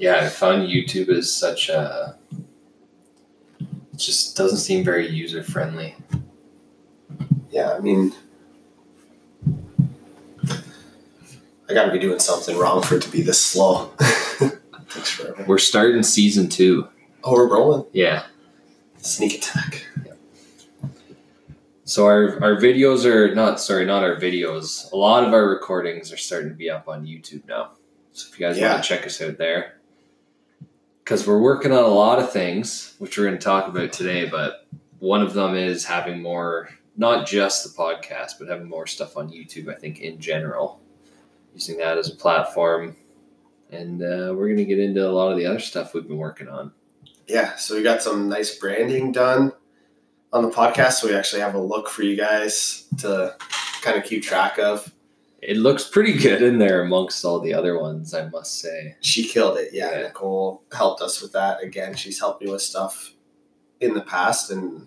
Yeah, I found YouTube is such a. It just doesn't seem very user friendly. Yeah, I mean, I got to be doing something wrong for it to be this slow. Takes forever. We're starting season two. Oh, we're rolling. Yeah. Sneak attack. So our our videos are not sorry, not our videos. A lot of our recordings are starting to be up on YouTube now. So if you guys Yeah. want to check us out there. Because we're working on a lot of things, which we're going to talk about today, but one of them is having more, not just the podcast, but having more stuff on YouTube, I think, in general. Using that as a platform. And uh, we're going to get into a lot of the other stuff we've been working on. Yeah, so we got some nice branding done on the podcast. So we actually have a look for you guys to kind of keep track of. It looks pretty good in there amongst all the other ones, I must say. She killed it. Yeah, Yeah. Nicole helped us with that. Again, she's helped me with stuff in the past, and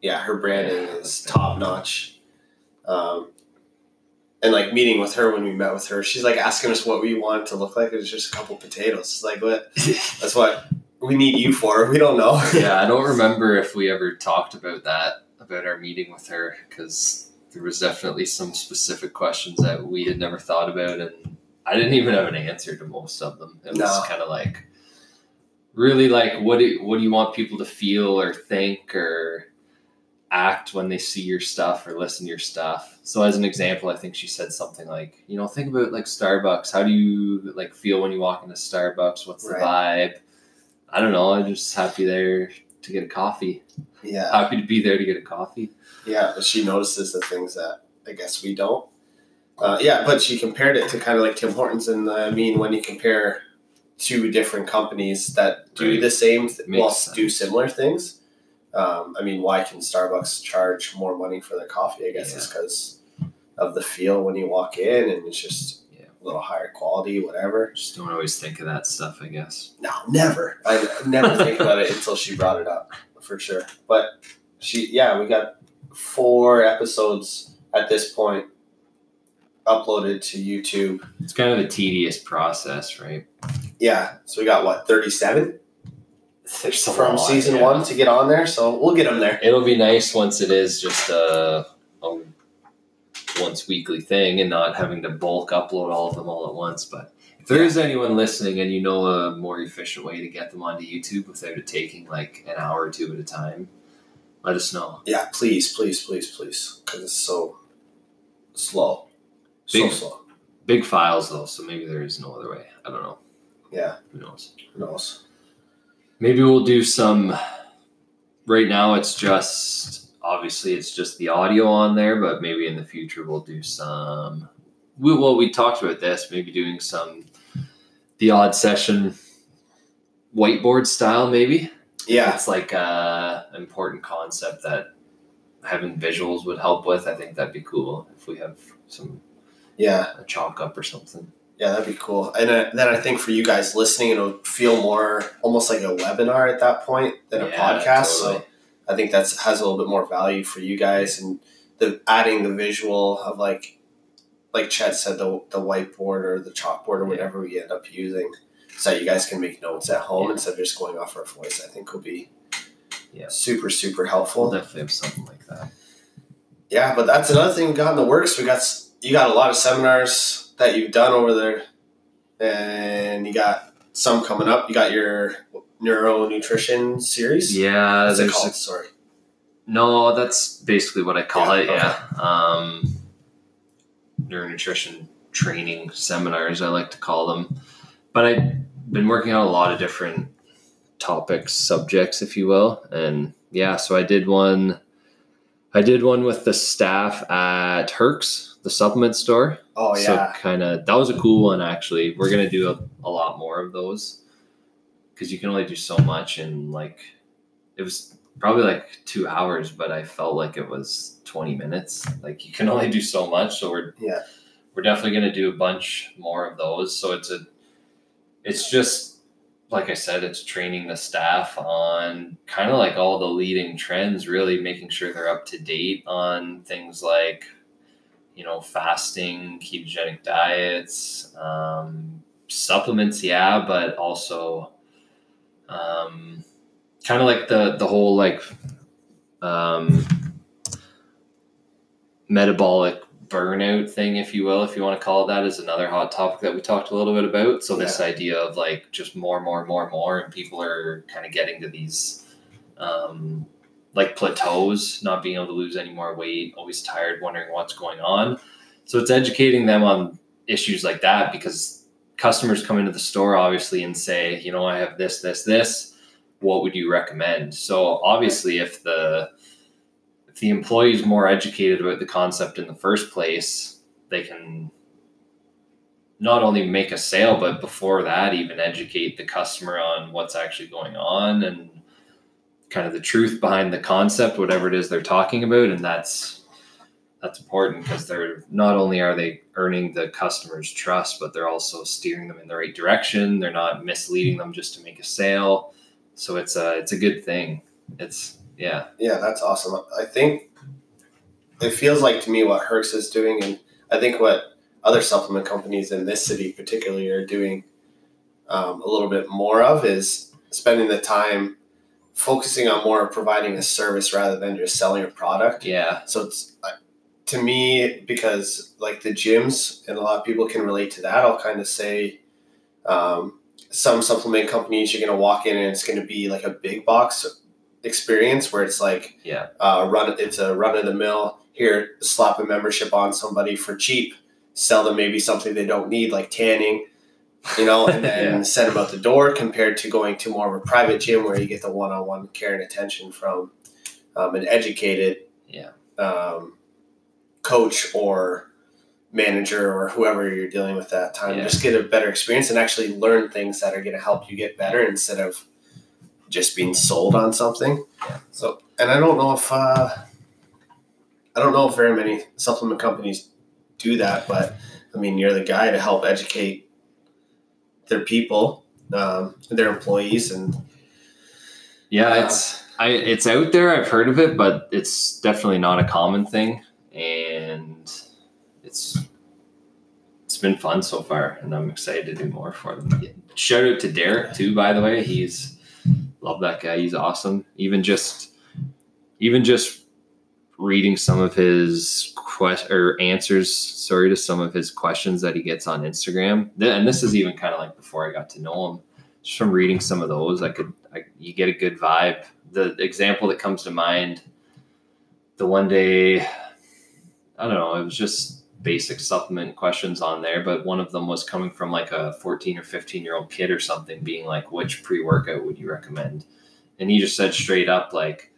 yeah, her branding Yeah, is top notch. Um, and like meeting with her when we met with her, she's like asking us what we want to look like. It was just a couple potatoes. It's like what? That's what we need you for. We don't know. yeah, I don't remember if we ever talked about that about our meeting with her because there was definitely some specific questions that we had never thought about, and I didn't even have an answer to most of them. It was No. kind of like really like what do what do you want people to feel or think or act when they see your stuff or listen to your stuff. So as an example, I think she said something like, you know, think about like Starbucks. How do you like feel when you walk into Starbucks? What's the vibe? I don't know. I'm just happy there to get a coffee. yeah. Happy to be there to get a coffee. Yeah, but she notices the things that I guess we don't. Uh, yeah, but she compared it to kind of like Tim Hortons, and uh, I mean, when you compare two different companies that do Right. the same, th- well, do similar things. Um, I mean, why can Starbucks charge more money for their coffee? I guess it's because of the feel when you walk in, and it's just Yeah. A little higher quality, whatever. Just don't always think of that stuff, I guess. No, never. I never think about it until she brought it up, for sure. But she, yeah, we got four episodes at this point uploaded to YouTube. It's kind of a tedious process, right? Yeah, so we got what thirty-seven from lot, season yeah. one to get on there. So we'll get them there. It'll be nice once it is just a, a once weekly thing and not having to bulk upload all of them all at once. But if there is anyone listening and you know a more efficient way to get them onto YouTube without it taking like an hour or two at a time, let us know. Yeah, please, please, please, please, because it's so slow, so Big- slow. Big files though, so maybe there is no other way. I don't know. Yeah, Who knows? who knows? Maybe we'll do some. Right now, it's just obviously it's just the audio on there, but maybe in the future we'll do some. We, well, we talked about this. Maybe doing some the odd session whiteboard style. Maybe Yeah, it's like a important concept that having visuals would help with. I think that'd be cool if we have some yeah. a chalk up or something. Yeah, that'd be cool. And uh, then I think for you guys listening, it'll feel more almost like a webinar at that point than a Yeah, podcast. totally. So I think that has a little bit more value for you guys, and the adding the visual of like, like Chett said, the the whiteboard or the chalkboard or whatever we end up using, so that you guys can make notes at home Yeah. instead of just going off our voice. I think will be Yeah. super super We'll helpful. definitely have something like that. Yeah, but that's another thing we got in the works. We got you got a lot of seminars that you've done over there, and you got some coming up. You got your neuro nutrition series. Yeah, What's it there's called? Sorry. No, that's basically what I call Yeah, it. Yeah. Um, neuronutrition training seminars, I like to call them. But I've been working on a lot of different topics, subjects, if you will. And yeah, so I did one. I did one with the staff at Herx, the supplement store. Oh yeah. So kind of that was a cool one actually. We're gonna do a, a lot more of those because you can only do so much and like it was probably like two hours, but I felt like it was twenty minutes. Like you can only do so much, so we're Yeah. we're definitely gonna do a bunch more of those. So it's a it's just like I said, it's training the staff on kind of like all the leading trends, really making sure they're up to date on things like, you know, fasting, ketogenic diets, um, supplements, yeah, but also um, kind of like the the whole like um, metabolic burnout thing, if you will, if you want to call it that, is another hot topic that we talked a little bit about. So this idea of like just more, more, more, more, and people are kind of getting to these um, like plateaus, not being able to lose any more weight, always tired, wondering what's going on. So it's educating them on issues like that because customers come into the store obviously and say, you know, I have this, this, this. What would you recommend? So obviously, if the if the employee is more educated about the concept in the first place, they can not only make a sale, but before that, even educate the customer on what's actually going on and kind of the truth behind the concept, whatever it is they're talking about. And that's that's important because they're not only are they earning the customer's trust, but they're also steering them in the right direction. They're not misleading them just to make a sale. So it's a it's a good thing. It's yeah. Yeah, that's awesome. I think it feels like to me what Herx is doing, and I think what other supplement companies in this city particularly are doing um, a little bit more of is spending the time focusing on more providing a service rather than just selling a product. Yeah. So it's to me, because like the gyms, and a lot of people can relate to that, I'll kind of say um, some supplement companies, you're going to walk in and it's going to be like a big box experience where it's like, yeah, uh, run, it's a run of the mill. Here, slap a membership on somebody for cheap, sell them maybe something they don't need, like tanning, you know, and then yeah. send them out the door compared to going to more of a private gym where you get the one on one care and attention from um, an educated, yeah. Um, coach or manager or whoever you're dealing with that time. Yeah. Just get a better experience and actually learn things that are going to help you get better instead of just being sold on something. Yeah. So, and I don't know if uh, I don't know if very many supplement companies do that, but I mean, you're the guy to help educate their people, um, their employees, and yeah, uh, it's I it's out there. I've heard of it, but it's definitely not a common thing it's it's been fun so far, and I'm excited to do more for them. Shout out to Derek too, by the way. He's love that guy. He's awesome. Even just even just reading some of his quest or answers, sorry, to some of his questions that he gets on Instagram. And this is even kind of like before I got to know him. Just from reading some of those, I could I, you get a good vibe. The example that comes to mind, the one day I don't know. It was just basic supplement questions on there, but one of them was coming from like a 14 or 15 year old kid or something, being like, which pre workout would you recommend? And he just said straight up, like,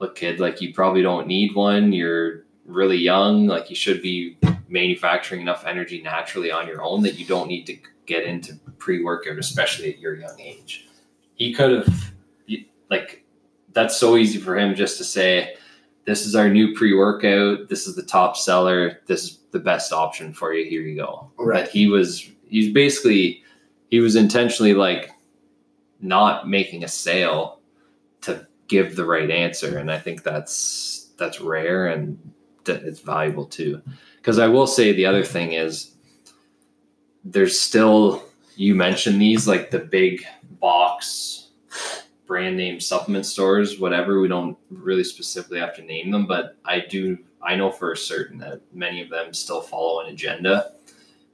look, kid, like, you probably don't need one. You're really young. Like, you should be manufacturing enough energy naturally on your own that you don't need to get into pre workout, especially at your young age. He could have, like, that's so easy for him just to say, this is our new pre-workout. This is the top seller. This is the best option for you. Here you go. Right. But he was he's basically he was intentionally like not making a sale to give the right answer, and I think that's that's rare and that it's valuable too. Because I will say the other thing is there's still you mentioned these like the big box brand name supplement stores, whatever. We don't really specifically have to name them, but I do. I know for certain that many of them still follow an agenda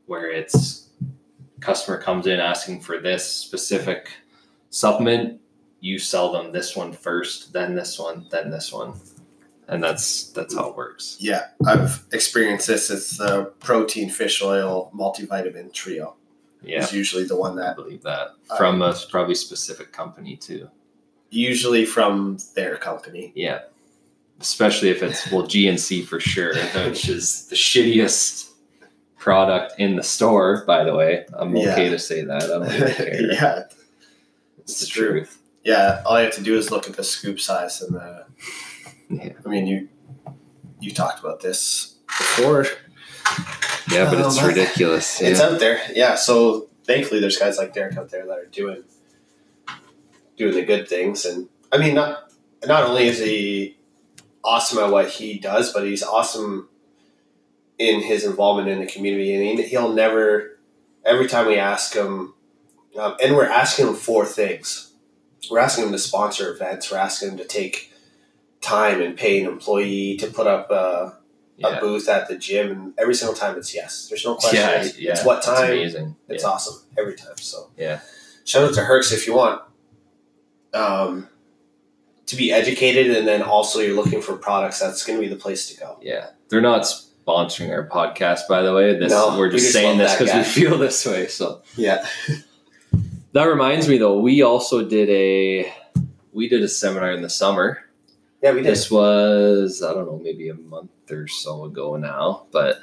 where it's customer comes in asking for this specific supplement. You sell them this one first, then this one, then this one, and that's that's how it works. Yeah, I've experienced this. It's the protein fish oil multivitamin trio. Yeah, is usually the one that I believe that uh, from a probably specific company too usually from their company. Yeah. Especially if it's well GNC for sure, which is the shittiest product in the store, by the way. I'm yeah. okay to say that. I don't even care. yeah. It's, it's the true. truth. Yeah, all you have to do is look at the scoop size and the yeah. I mean you you talked about this before. Yeah, but it's um, ridiculous. It's out there. Yeah. So thankfully there's guys like Derek out there that are doing doing the good things. And I mean, not not only is he awesome at what he does, but he's awesome in his involvement in the community. And he, he'll never every time we ask him, um, and we're asking him for things. We're asking him to sponsor events. We're asking him to take time and pay an employee to put up a, Yeah. a booth at the gym, and every single time it's yes. There's no question. Yeah, it's, yeah, it's what It's time. amazing. It's yeah. awesome every time. So Yeah. shout out to Herx if you want um, to be educated, and then also you're looking for products. That's going to be the place to go. Yeah. They're not sponsoring our podcast, by the way. This No, we're we just just saying this because we feel this way. So Yeah. that reminds me though, we also did a we did a seminar in the summer. Yeah, we did. This was I don't know, maybe a month or so ago now. But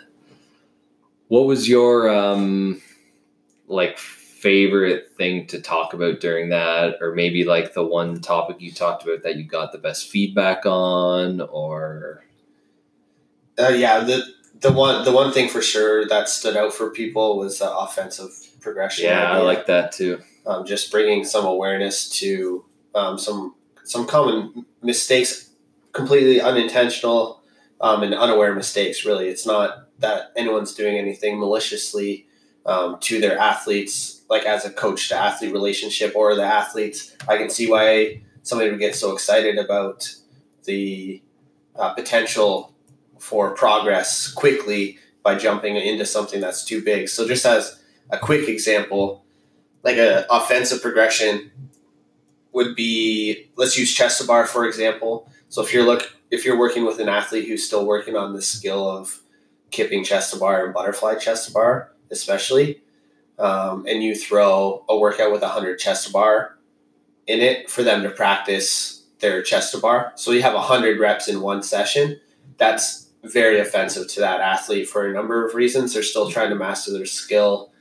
what was your um like favorite thing to talk about during that, or maybe like the one topic you talked about that you got the best feedback on, or Uh, yeah, the the one the one thing for sure that stood out for people was the offensive progression. yeah, I like that too. um, just bringing some awareness to um, some some common mistakes, completely unintentional um, and unaware mistakes. Really, it's not that anyone's doing anything maliciously um, to their athletes, like as a coach to athlete relationship, or the athletes. I can see why somebody would get so excited about the uh, potential for progress quickly by jumping into something that's too big. So, just as a quick example, like a offensive progression would be let's use chest to bar for example. So if you're look if you're working with an athlete who's still working on the skill of kipping chest to bar and butterfly chest to bar, especially, um, and you throw a workout with a hundred chest to bar in it for them to practice their chest to bar. So you have a hundred reps in one session. That's very offensive to that athlete for a number of reasons. They're still trying to master their skill.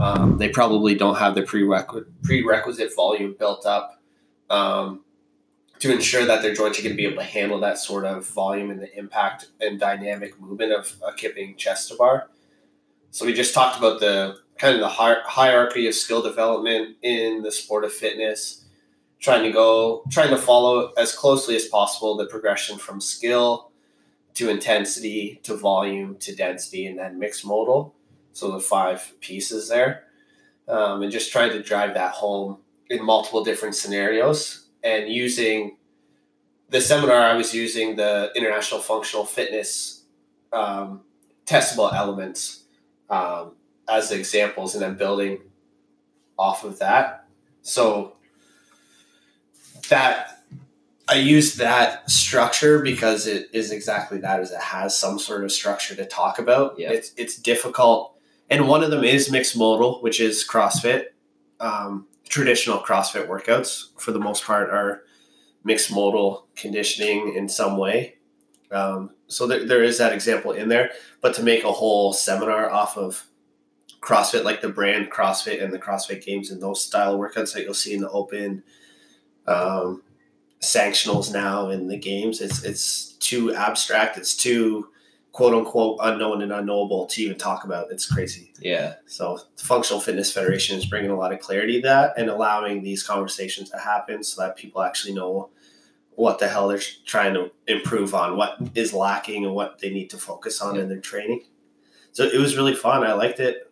Um, they probably don't have the prerequisite prerequisite volume built up um, to ensure that their joints are going to be able to handle that sort of volume and the impact and dynamic movement of a kipping chest to bar. So we just talked about the kind of the hierarchy of skill development in the sport of fitness, trying to go, trying to follow as closely as possible the progression from skill to intensity to volume to density and then mixed modal. So the five pieces there, um, and just trying to drive that home in multiple different scenarios and using the seminar I was using the international functional fitness um, testable elements um, as examples and then building off of that. So that I use that structure because it is exactly that as it has some sort of structure to talk about. Yeah. It's it's difficult. And one of them is mixed modal, which is CrossFit. Um, traditional CrossFit workouts, for the most part, are mixed modal conditioning in some way. Um, so there, there is that example in there. But to make a whole seminar off of CrossFit, like the brand CrossFit and the CrossFit Games and those style workouts that you'll see in the open, um, sanctionals now in the games, it's it's too abstract. It's too quote unquote unknown and unknowable to even talk about. It's crazy. Yeah, So the Functional Fitness Federation is bringing a lot of clarity to that and allowing these conversations to happen so that people actually know what the hell they're trying to improve on, what is lacking, and what they need to focus on in their training. So it was really fun. I liked it.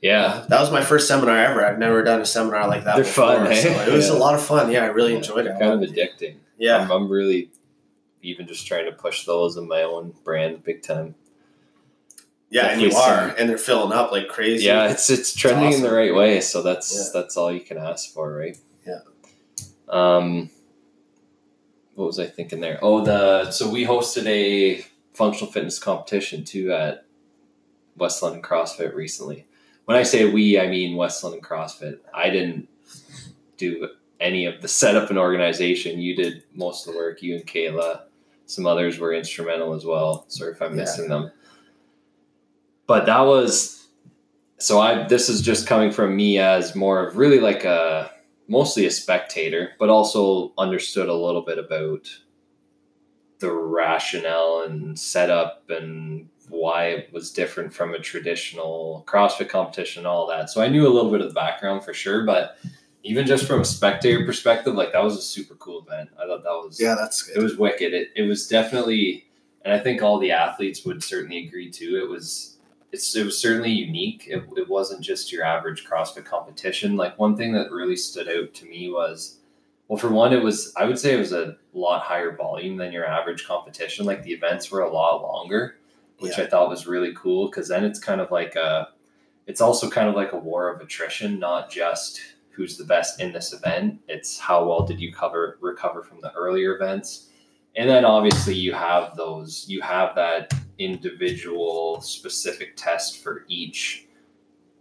yeah. That was my first seminar ever. I've never done a seminar like that They're before. fun, eh? So it was Yeah. a lot of fun. Yeah, I really Yeah, enjoyed it. Kind of addicting. Yeah. I'm, I'm really even just trying to push those in my own brand big time. Yeah, and you are. And they're filling up like crazy. Yeah, it's it's trending in the right way, so that's Yeah. that's all you can ask for, right? Yeah. Um, what was I thinking there? Oh, the so we hosted a functional fitness competition too at West London CrossFit recently. When I say we, I mean West London CrossFit. I didn't do any of the setup and organization. You did most of the work. You and Kayla. Some others were instrumental as well. Sorry if I'm Yeah. missing them. But that was so I this is just coming from me as more of really like a mostly a spectator, but also understood a little bit about the rationale and setup and why it was different from a traditional CrossFit competition and all that. So I knew a little bit of the background for sure, but even just from a spectator perspective, like that was a super cool event. I thought that was Yeah, that's it was wicked. It, it was definitely, and I think all the athletes would certainly agree too. It was it's it was certainly unique. It, it wasn't just your average CrossFit competition. Like one thing that really stood out to me was, well, for one, it was I would say it was a lot higher volume than your average competition. Like the events were a lot longer, which Yeah. I thought was really cool because then it's kind of like a, it's also kind of like a war of attrition, not just who's the best in this event. It's how well did you cover recover from the earlier events, and then obviously you have those you have that individual specific test for each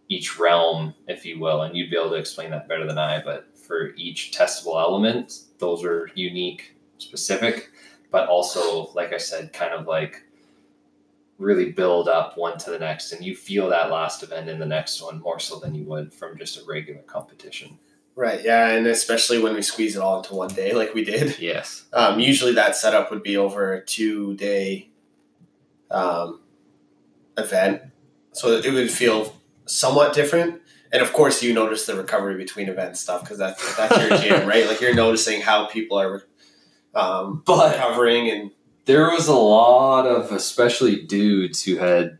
each realm, if you will, and you'd be able to explain that better than I. But for each testable element, those are unique, specific, but also, like I said, kind of like really build up one to the next, and you feel that last event in the next one more so than you would from just a regular competition. Right. Yeah, and especially when we squeeze it all into one day, like we did. Yes. Um, usually that setup would be over a two day um, event, so it would feel somewhat different. And of course, you notice the recovery between event stuff because that's that's your gym, right? Like you're noticing how people are um, But recovering and there was a lot of, especially dudes, who had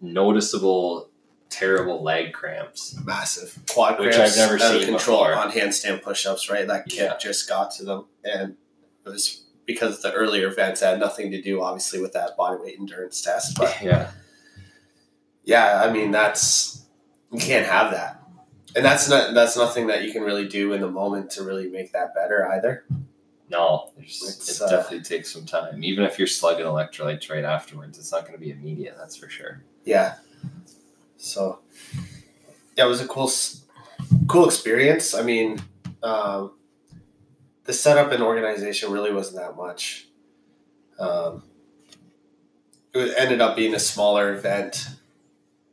noticeable, terrible leg cramps. massive quad Which cramps I've never out of seen control before. on handstand push-ups. Right, that kick Yeah. just got to them, and it was because the earlier events had nothing to do, obviously, with that body weight endurance test. But Yeah. yeah, I mean that's you can't have that, and that's not that's nothing that you can really do in the moment to really make that better either. No, It's, it uh, definitely takes some time. Even if you're slugging electrolytes right afterwards, it's not going to be immediate. That's for sure. Yeah, so yeah, it was a cool cool experience. I mean, um, the setup and organization really wasn't that much. Um, it ended up being a smaller event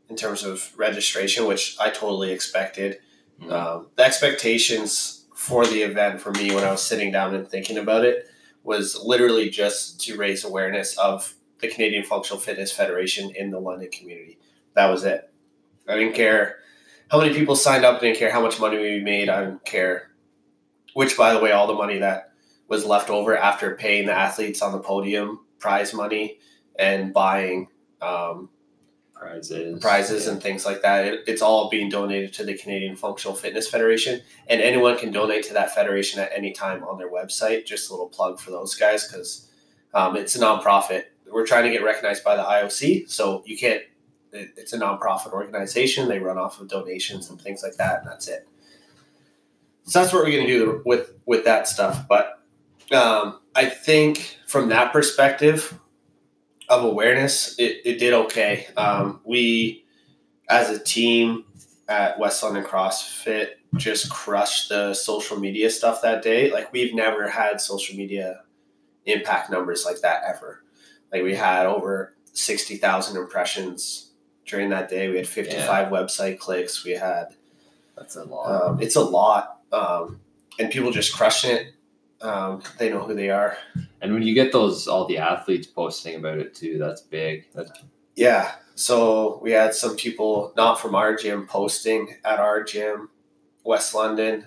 in terms of registration, which I totally expected. Mhm. Um, the expectations for the event for me when I was sitting down and thinking about it was literally just to raise awareness of the Canadian Functional Fitness Federation in the London community. That was it. I didn't care how many people signed up, I didn't care how much money we made, I didn't care. Which, by the way, all the money that was left over after paying the athletes on the podium prize money and buying um, prizes, prizes Yeah. and things like that. It, it's all being donated to the Canadian Functional Fitness Federation, and anyone can donate to that federation at any time on their website. Just a little plug for those guys because um, it's a nonprofit. We're trying to get recognized by the IOC, so you can't. It, it's a nonprofit organization. They run off of donations and things like that, and that's it. So that's what we're going to do with with that stuff. But um, I think from that perspective, of awareness, it, it did okay. Um, we, as a team at West London CrossFit, just crushed the social media stuff that day. Like we've never had social media impact numbers like that ever. Like we had over sixty thousand impressions during that day. We had fifty five website clicks. We had That's a lot. um, it's a lot, um, and people just crushing it. Um, they know who they are. and when you get those, all the athletes posting about it too, that's big. That's, Yeah. So we had some people not from our gym posting at our gym, West London,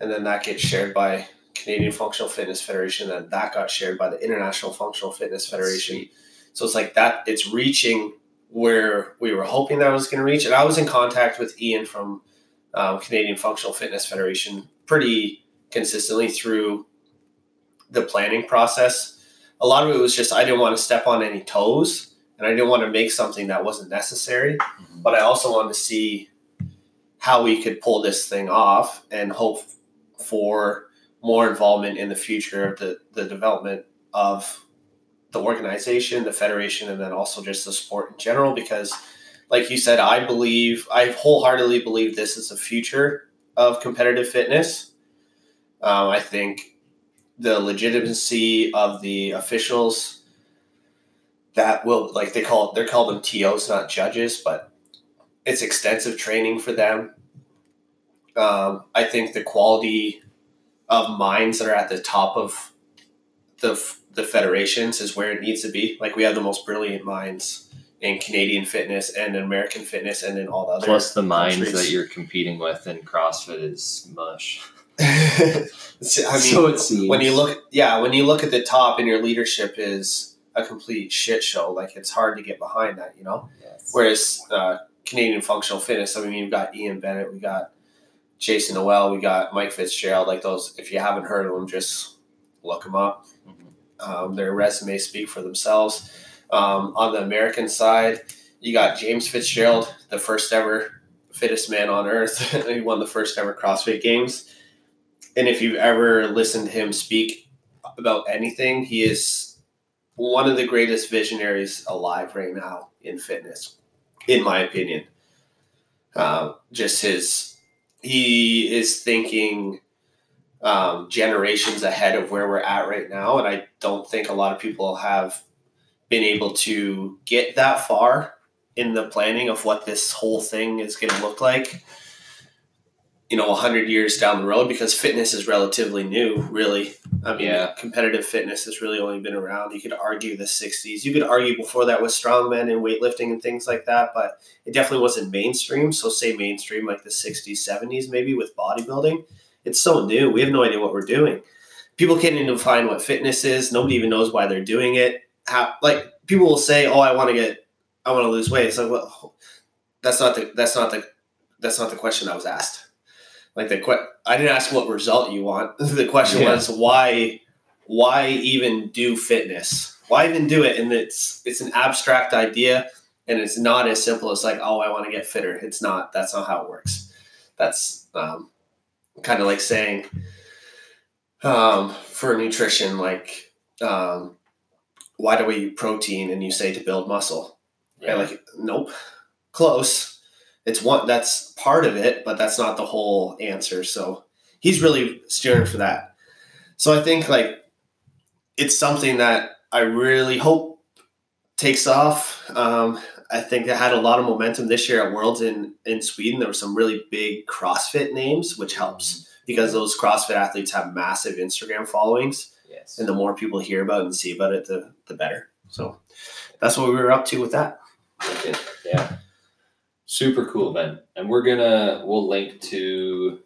and then that gets shared by Canadian Functional Fitness Federation, and that got shared by the International Functional Fitness Federation. So it's like that. It's reaching where we were hoping that it was going to reach, and I was in contact with Ian from um, Canadian Functional Fitness Federation pretty consistently through the planning process. A lot of it was just I didn't want to step on any toes and I didn't want to make something that wasn't necessary. Mhm. But I also wanted to see how we could pull this thing off and hope for more involvement in the future of the, the development of the organization, the federation, and then also just the sport in general. Because, like you said, I believe, I wholeheartedly believe this is the future of competitive fitness. Um, I think the legitimacy of the officials that will like they call they're called them TOs, not judges, but it's extensive training for them. Um, I think the quality of minds that are at the top of the the federations is where it needs to be. Like we have the most brilliant minds in Canadian fitness and in American fitness and in all the other Plus the minds countries. that you're competing with in CrossFit is mush. I mean, so it seems. when you look, yeah, when you look at the top and your leadership is a complete shit show. Like it's hard to get behind that, you know. Yes. Whereas uh, Canadian Functional Fitness, I mean, you've got Ian Bennett, we got Jason Noel, we got Mike Fitzgerald. Like those, if you haven't heard of them, just look them up. Mhm. Um, their resumes speak for themselves. Um, on the American side, you got James Fitzgerald, the first ever fittest man on earth. he won the first ever CrossFit Games. And if you've ever listened to him speak about anything, he is one of the greatest visionaries alive right now in fitness, in my opinion. Uh, just his, he is thinking um, generations ahead of where we're at right now. And I don't think a lot of people have been able to get that far in the planning of what this whole thing is going to look like you know 100 years down the road because fitness is relatively new really. I mean Yeah. competitive fitness has really only been around you could argue the 60s you could argue before that with strongmen and weightlifting and things like that but it definitely wasn't mainstream. So say mainstream like the 60s 70s maybe with bodybuilding it's so new we have no idea what we're doing. People can't even define what fitness is nobody even knows why they're doing it how like people will say oh i want to get i want to lose weight it's like well that's not the that's not the that's not the question i was asked like the que- I didn't ask what result you want. the question Yeah. was why why even do fitness? Why even do it? And it's it's an abstract idea and it's not as simple as like, oh, I want to get fitter. It's not. That's not how it works. That's um, kind of like saying um, for nutrition, like um, why do we eat protein? And you say to build muscle. Yeah. Like, nope. Close. It's one that's part of it, but that's not the whole answer. So he's really steering for that. So I think like it's something that I really hope takes off. Um, I think it had a lot of momentum this year at Worlds in in Sweden. There were some really big CrossFit names, which helps because those CrossFit athletes have massive Instagram followings, Yes. and the more people hear about it and see about it, the the better. So that's what we were up to with that. Yeah. Super cool, man. And we're gonna we'll link to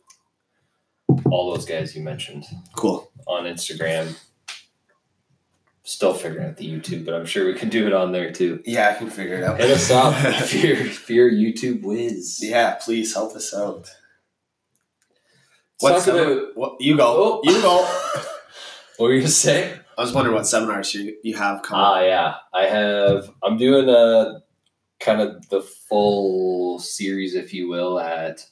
all those guys you mentioned Cool. on Instagram. Still figuring out the YouTube, but I'm sure we can do it on there too. Yeah, I can figure it out. Hit us up if you're if you're YouTube whiz. yeah, please help us out. Let's talk about what you go? Oh. You go. what were you gonna say? I was wondering what seminars you, you have coming. Ah, yeah. I have. I'm doing a kind of the full series, if you will, at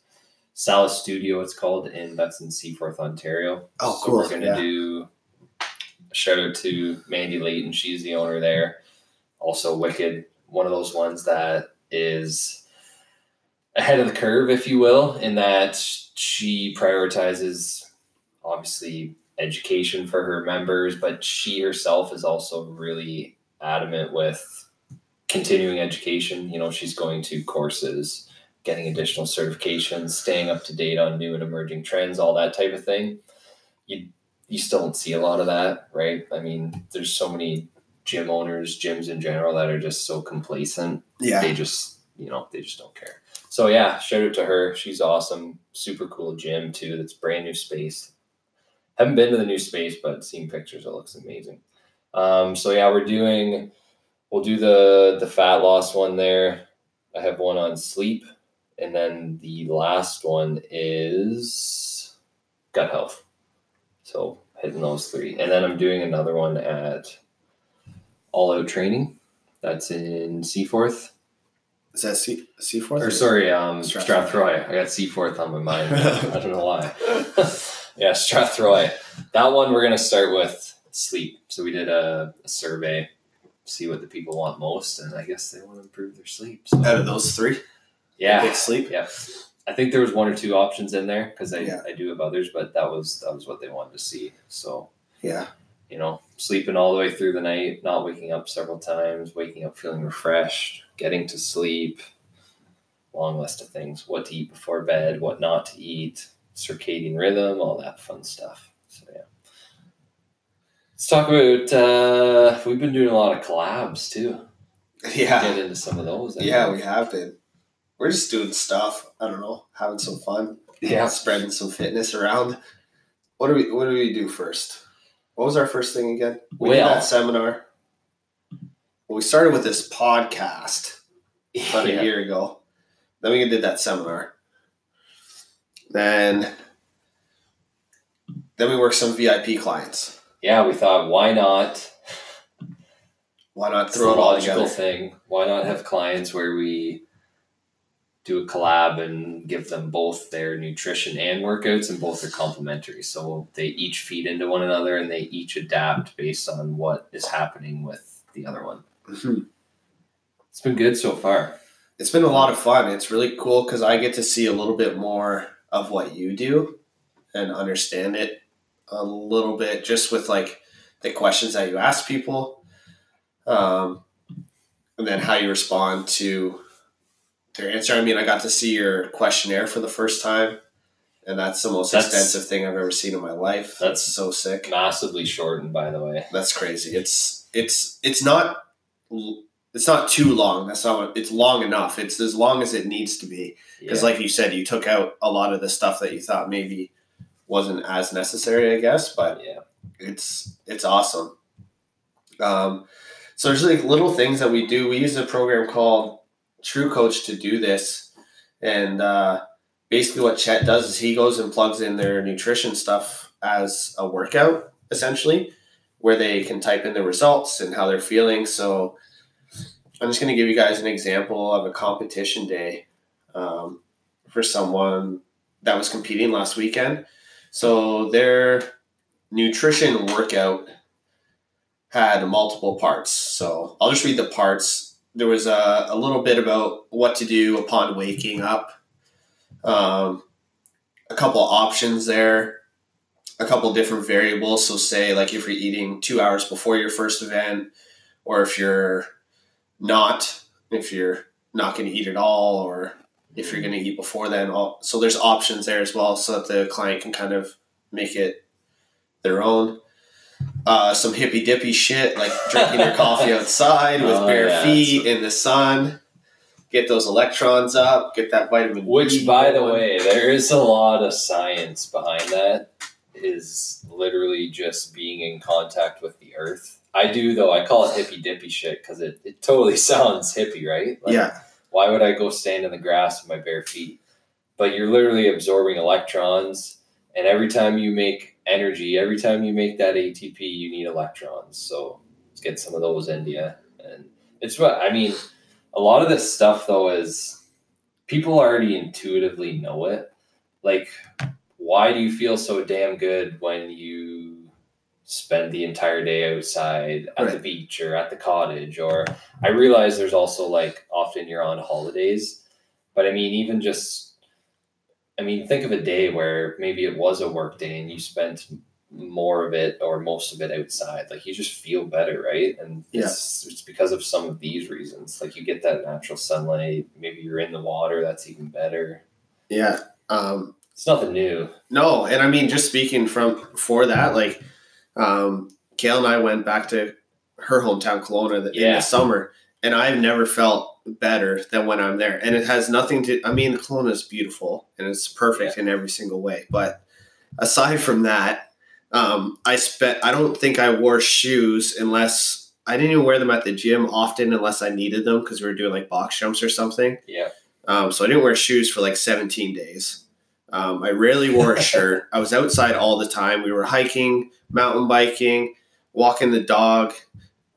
Salis Studio. It's called, and that's in Seaforth, Ontario. Oh, So cool, we're gonna yeah. do a shout out to Mandy Layton. She's the owner there. Also, Wicked, one of those ones that is ahead of the curve, if you will, in that she prioritizes obviously education for her members, but she herself is also really adamant with continuing education. You know, she's going to courses, getting additional certifications, staying up to date on new and emerging trends, all that type of thing. You you still don't see a lot of that, right? I mean, there's so many gym owners, gyms in general that are just so complacent yeah. they just you know they just don't care so yeah shout out to her she's awesome super cool gym too that's brand new space haven't been to the new space but seeing pictures it looks amazing um, so yeah we're doing we'll do the the fat loss one there i have one on sleep and then the last one is gut health so hitting those three and then i'm doing another one at all out training that's in seaforth Is that C Seaforth? or sorry, um, Strathroy. Strathroy. I got Seaforth on my mind. I don't know why. yeah, Strathroy. That one we're gonna start with sleep. So we did a, a survey, see what the people want most, and I guess they want to improve their sleep. So Out of those three, yeah, big sleep. yeah. I think there was one or two options in there because I, Yeah. I do have others, but that was that was what they wanted to see. So Yeah, you know, sleeping all the way through the night, not waking up several times, waking up feeling refreshed, getting to sleep. Long list of things what to eat before bed, what not to eat, circadian rhythm, all that fun stuff. So, yeah. Let's talk about, uh, we've been doing a lot of collabs too. yeah, Get into some of those. I yeah. think. We have been. We're just doing stuff. I don't know, having some fun. yeah. spreading some fitness around. What do we What do we do first? What was our first thing again? We did that seminar. well, we started with this podcast about Yeah. a year ago. Then we did that seminar. Then, then we worked some VIP clients. yeah, we thought, why not? Why not throw the it all logical together? thing. Why not have clients where we do a collab and give them both their nutrition and workouts, and both are complementary. So they each feed into one another, and they each adapt based on what is happening with the other one. Mhm. It's been good so far. It's been a lot of fun. It's really cool because I get to see a little bit more of what you do and understand it a little bit just with like the questions that you ask people um, and then how you respond to their answer. I mean, I got to see your questionnaire for the first time, and that's the most That's- extensive thing I've ever seen in my life. That's- so sick. Massively shortened, by the way. That's crazy. It's it's it's not it's not too long. That's not what, it's long enough. It's as long as it needs to be. Because Yeah. like you said, you took out a lot of the stuff that you thought maybe wasn't as necessary, I guess. But yeah. it's it's awesome. Um, so there's like little things that we do. We use a program called TrueCoach to do this, and uh, basically what Chett does is he goes and plugs in their nutrition stuff as a workout, essentially, where they can type in the results and how they're feeling. So I'm just going to give you guys an example of a competition day um, for someone that was competing last weekend. So their nutrition workout had multiple parts. So I'll just read the parts. There was a, a little bit about what to do upon waking up, um, a couple options there, a couple different variables. So, say, like if you're eating two hours before your first event, or if you're not, if you're not going to eat at all, or if you're going to eat before then. All, so, there's options there as well so that the client can kind of make it their own uh, some hippy dippy shit like drinking your coffee outside with Oh, bare yeah, feet in the sun. Get those electrons up. Get that vitamin. Which, D by the way, there is a lot of science behind that. Is literally just being in contact with the earth. I do though. I call it hippy dippy shit because it, it totally sounds hippie, right? Like, yeah, Why would I go stand in the grass with my bare feet? But you're literally absorbing electrons, and every time you make energy, every time you make that ATP, you need electrons. So let's get some of those into you. And it's what I mean. A lot of this stuff though is people already intuitively know it. Like, why do you feel so damn good when you spend the entire day outside at the beach or at the cottage? Or I realize there's also like often you're on holidays, but I mean, even just, I mean, think of a day where maybe it was a work day and you spent more of it or most of it outside. Like you just feel better right? And it's, it's because of some of these reasons. Like you get that natural sunlight maybe you're in the water that's even better. Yeah. Um, it's nothing new. no, and I mean, just speaking from for that, like, um, Kale and I went back to her hometown, Kelowna, in Yeah. the summer, and I've never felt better than when I'm there. And it has nothing to. I mean, Kelowna is beautiful and it's perfect in every single way. But aside from that, um, I spent. I don't think I wore shoes unless I didn't even wear them at the gym often unless I needed them because we were doing like box jumps or something. yeah Um, so I didn't wear shoes for like 17 days. Um, I rarely wore a shirt. I was outside all the time. We were hiking, mountain biking, walking the dog,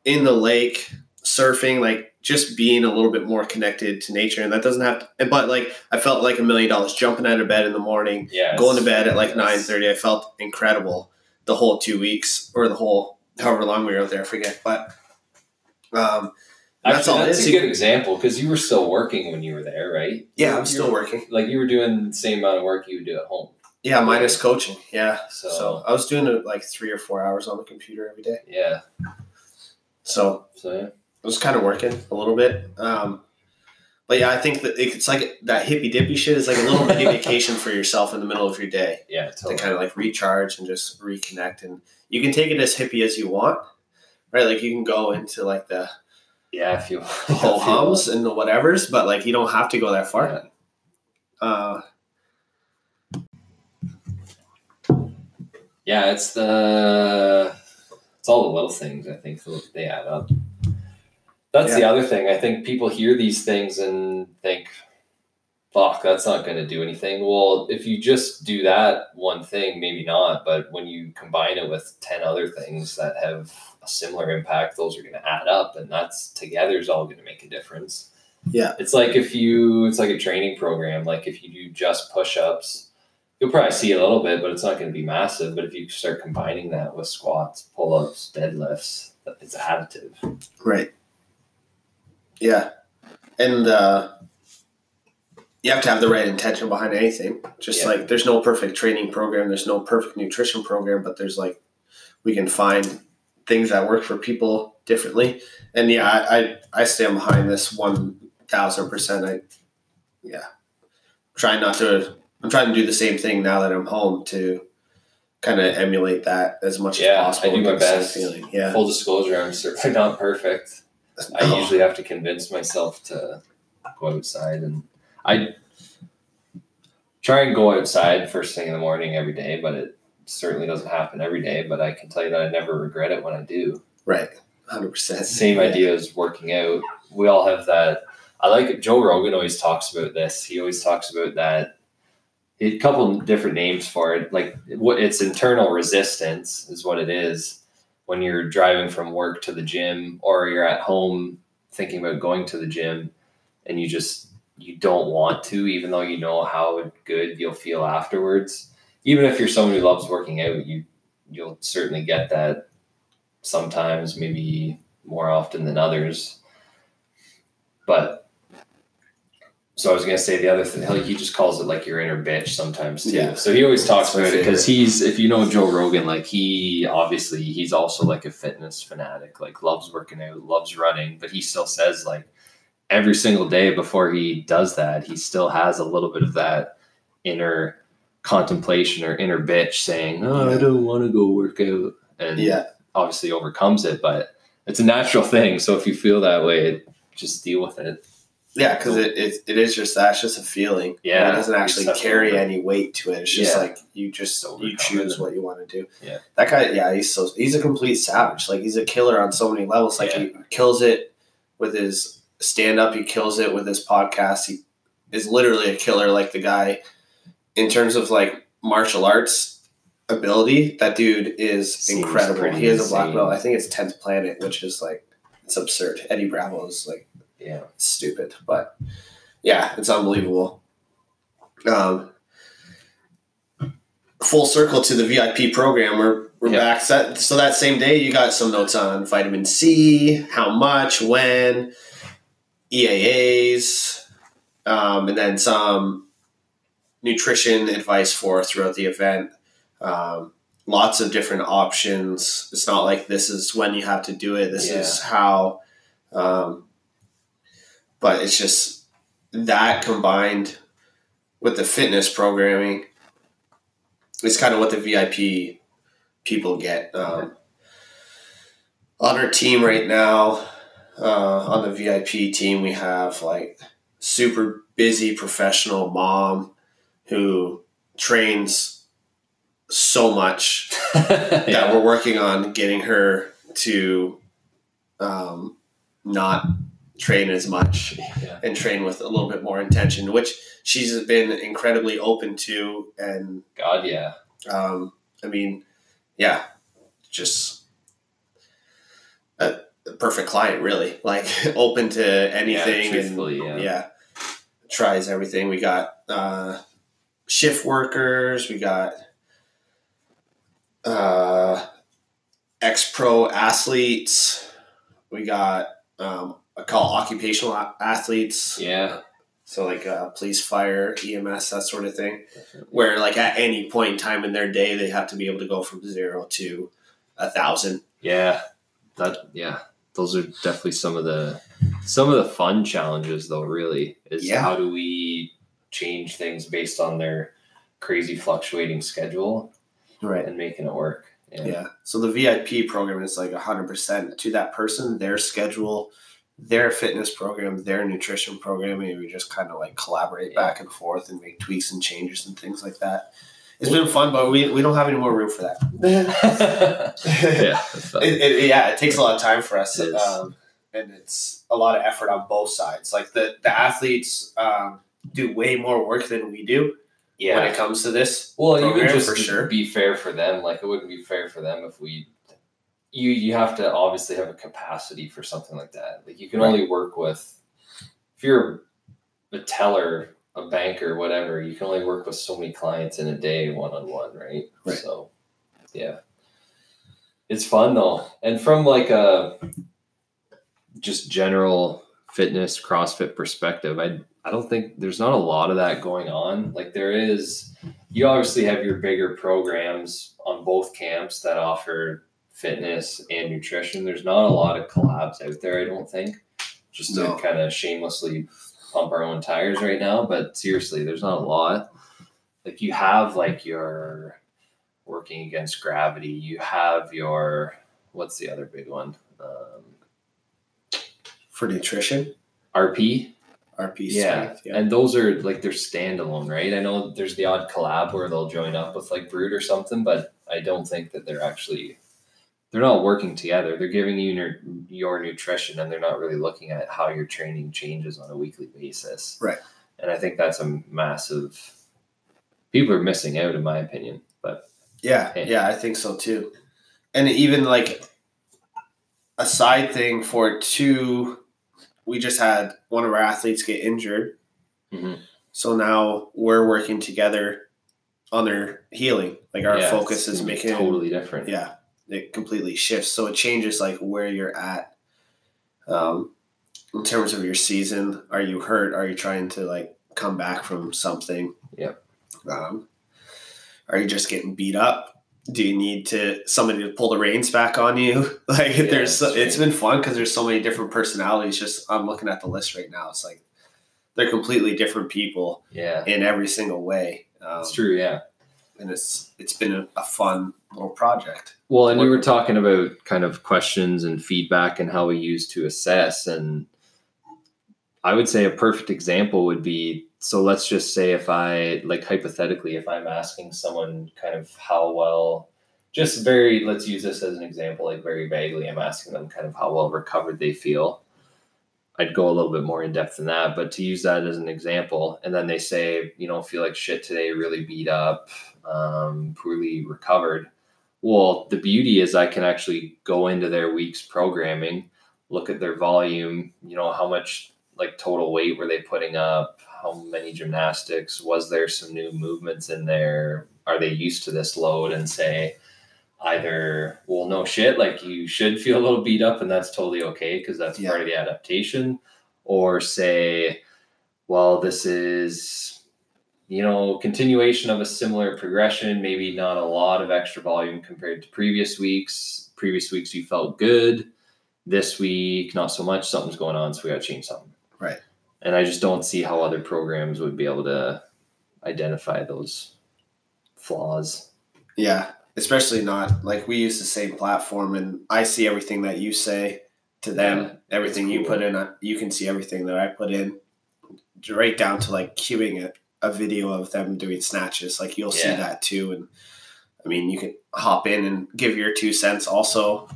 in the lake, surfing, like just being a little bit more connected to nature. And that doesn't have to, but like I felt like a million dollars jumping out of bed in the morning, yeah going to bed at like it's- 9.30. I felt incredible the whole two weeks or the whole, however long we were out there, I forget. But um, that's Actually, all it that's a good example because you were still working when you were there right yeah, You- I'm still working. like you were doing the same amount of work you would do at home Yeah, minus coaching. Yeah. so, So I was doing it like three or four hours on the computer every day. yeah So so yeah I was kind of working a little bit. Um, but yeah, I think that it's like that hippy dippy shit is like a little mini vacation for yourself in the middle of your day yeah to kind of like recharge and just reconnect. And you can take it as hippie as you want, right? Like you can go into like the yeah if you whole hums and the whatevers, but like you don't have to go that far. Yeah. Uh, Yeah, it's the it's all the little things I think that they add up. That's the other thing. I think people hear these things and think, fuck, that's not going to do anything. Well, if you just do that one thing, maybe not. But when you combine it with 10 other things that have a similar impact, those are going to add up. And that's together is all going to make a difference. Yeah. It's like if you, it's like a training program. Like if you do just push ups, you'll probably see a little bit, but it's not going to be massive. But if you start combining that with squats, pull ups, deadlifts, it's additive. Right. Yeah. And uh, you have to have the right intention behind anything. Just Yeah. like there's no perfect training program, there's no perfect nutrition program, but there's like we can find things that work for people differently. And yeah, I I, I stand behind this one thousand percent. I yeah. Try not to I'm trying to do the same thing now that I'm home to kind of emulate that as much Yeah, I as possible. do my and get the same best. Feeling. Yeah. Full disclosure, I'm certainly not perfect. I oh. usually have to convince myself to go outside, and I try and go outside first thing in the morning every day, but it certainly doesn't happen every day. But I can tell you that I never regret it when I do. Right. Hundred percent. Same idea as working out. We all have that. I like it. Joe Rogan always talks about this. He always talks about that. A couple different names for it. Like what it's internal resistance is what it is when you're driving from work to the gym or you're at home thinking about going to the gym and you just you don't want to even though you know how good you'll feel afterwards even if you're someone who loves working out you you'll certainly get that sometimes maybe more often than others but so I was gonna say the other thing. He just calls it like your inner bitch sometimes too. Yeah. So he always talks That's about it because he's if you know Joe Rogan, like he obviously he's also like a fitness fanatic, like loves working out, loves running, but he still says like every single day before he does that, he still has a little bit of that inner contemplation or inner bitch saying, "Oh, I don't want to go work out," and Yeah. obviously overcomes it. But it's a natural thing. So if you feel that way, just deal with it. Yeah, because it, it, it is just that. It's just a feeling. Yeah, It doesn't actually just have to carry over- any weight to it. It's just Yeah. like you just you choose what you want to do. Yeah. That guy, yeah, he's so he's a complete savage. Like he's a killer on so many levels. Like he kills it with his stand up, he kills it with his podcast. He is literally a killer, like the guy in terms of like martial arts ability. That dude is Seems incredible. He is a black belt. I think it's tenth planet, which is like it's absurd. Eddie Bravo is like Yeah. stupid, but yeah, it's unbelievable. Um, full circle to the VIP program. We're we're Yeah. back. So that, so that same day, you got some notes on vitamin C, how much, when, EAAs, um, and then some nutrition advice for throughout the event. Um, lots of different options. It's not like this is when you have to do it. This is how. Um, but it's just that combined with the fitness programming is kind of what the VIP people get. Um, on our team right now, uh, on the VIP team, we have like super busy professional mom who trains so much that yeah. we're working on getting her to um, not train as much yeah. and train with a little bit more intention, which she's been incredibly open to. And God, yeah. um, I mean, yeah, just a, a perfect client, really. Like open to anything, yeah, and yeah. yeah, tries everything. We got uh, shift workers. We got uh, ex pro athletes. We got um, I call occupational athletes. Yeah. So like uh, police, fire, EMS, that sort of thing. definitely. Where like at any point in time in their day, they have to be able to go from zero to a thousand. Yeah. That yeah. Those are definitely some of the some of the fun challenges though, really, is Yeah. how do we change things based on their crazy fluctuating schedule Right. and making it work. Yeah. So the VIP program is like hundred percent to that person, their schedule, their fitness program, their nutrition program, and we just kind of like collaborate Yeah. back and forth and make tweaks and changes and things like that. It's been fun, but we, we don't have any more room for that. yeah. It, it, yeah, it takes a lot of time for us. It. Um, and it's a lot of effort on both sides. Like the the athletes um, do way more work than we do yeah. when it comes to this. Well, program, even just for sure. be fair for them, like it wouldn't be fair for them if we. You you have to obviously have a capacity for something like that. Like you can Right. only work with, if you're a teller, a banker, whatever. You can only work with so many clients in a day, one on one, right? Right. So, yeah, it's fun though, and from like a just general fitness CrossFit perspective, I I don't think there's not a lot of that going on. Like there is, you obviously have your bigger programs on both camps that offer fitness and nutrition. There's not a lot of collabs out there, I don't think. Just No. to kind of shamelessly pump our own tires right now, but seriously, there's not a lot. Like you have like your working against gravity. You have your what's the other big one? Um, for nutrition, RP. RP Yeah. strength. Yeah. And those are like they're standalone, right? I know there's the odd collab where they'll join up with like Brood or something, but I don't think that they're actually they're not working together. They're giving you your, your nutrition and they're not really looking at how your training changes on a weekly basis. Right. And I think that's a massive people are missing out in my opinion. But Yeah, Yeah. yeah, I think so too. And even like a side thing for too, we just had one of our athletes get injured. Mhm. So now we're working together on their healing. Like our yeah, focus is making totally different. yeah, it completely shifts. So it changes like where you're at. Um in terms of your season, are you hurt? Are you trying to like come back from something? Yep. Um, are you just getting beat up? Do you need to somebody to pull the reins back on you? Like Yeah, there's so, it's been fun because there's so many different personalities. Just I'm looking at the list right now. It's like they're completely different people Yeah. in every single way. Um, It's true, yeah. and it's it's been a, a fun little project. Well, and we were talking about kind of questions and feedback and how we use to assess. And I would say a perfect example would be so let's just say if I, like hypothetically, if I'm asking someone kind of how well, just very, let's use this as an example, like very vaguely, I'm asking them kind of how well recovered they feel. I'd go a little bit more in depth than that, but to use that as an example, and then they say, you know, feel like shit today, really beat up, um, poorly recovered well, the beauty is I can actually go into their week's programming, look at their volume, you know, how much like total weight were they putting up, how many gymnastics, was there some new movements in there, are they used to this load, and say either, well, no shit, like you should feel a little beat up and that's totally okay because that's Yeah. part of the adaptation, or say, well, this is you know, continuation of a similar progression, maybe not a lot of extra volume compared to previous weeks. Previous weeks you felt good. This week, not so much. Something's going on, so we got to change something. And I just don't see how other programs would be able to identify those flaws. Yeah, especially not like we use the same platform, and I see everything that you say to them. Yeah, everything that's you put in, you can see everything that I put in, right down to like cueing a, a video of them doing snatches. Like you'll see that too, and I mean you can hop in and give your two cents. Also,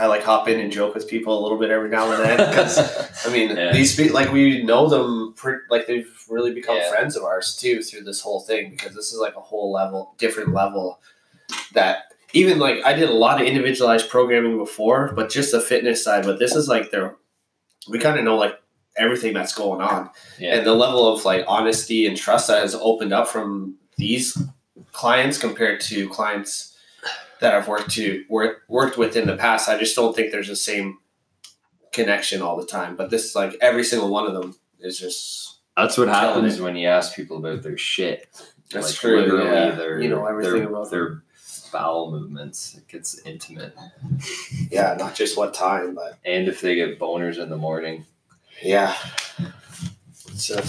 I like hop in and joke with people a little bit every now and then because I mean, Yeah. these people like we know them, pre- like they've really become Yeah. friends of ours too through this whole thing because this is like a whole level, different level. That even like I did a lot of individualized programming before, but just the fitness side. But this is like they're we kind of know like everything that's going on, yeah. and the level of like honesty and trust that has opened up from these clients compared to clients that I've worked to work, worked with in the past. I just don't think there's the same connection all the time. But this is like every single one of them is just That's what happens it. when you ask people about their shit. that's like true. literally yeah. their, you know everything their, about them. their bowel movements. It gets intimate. Yeah, not just what time, but And if they get boners in the morning. yeah. So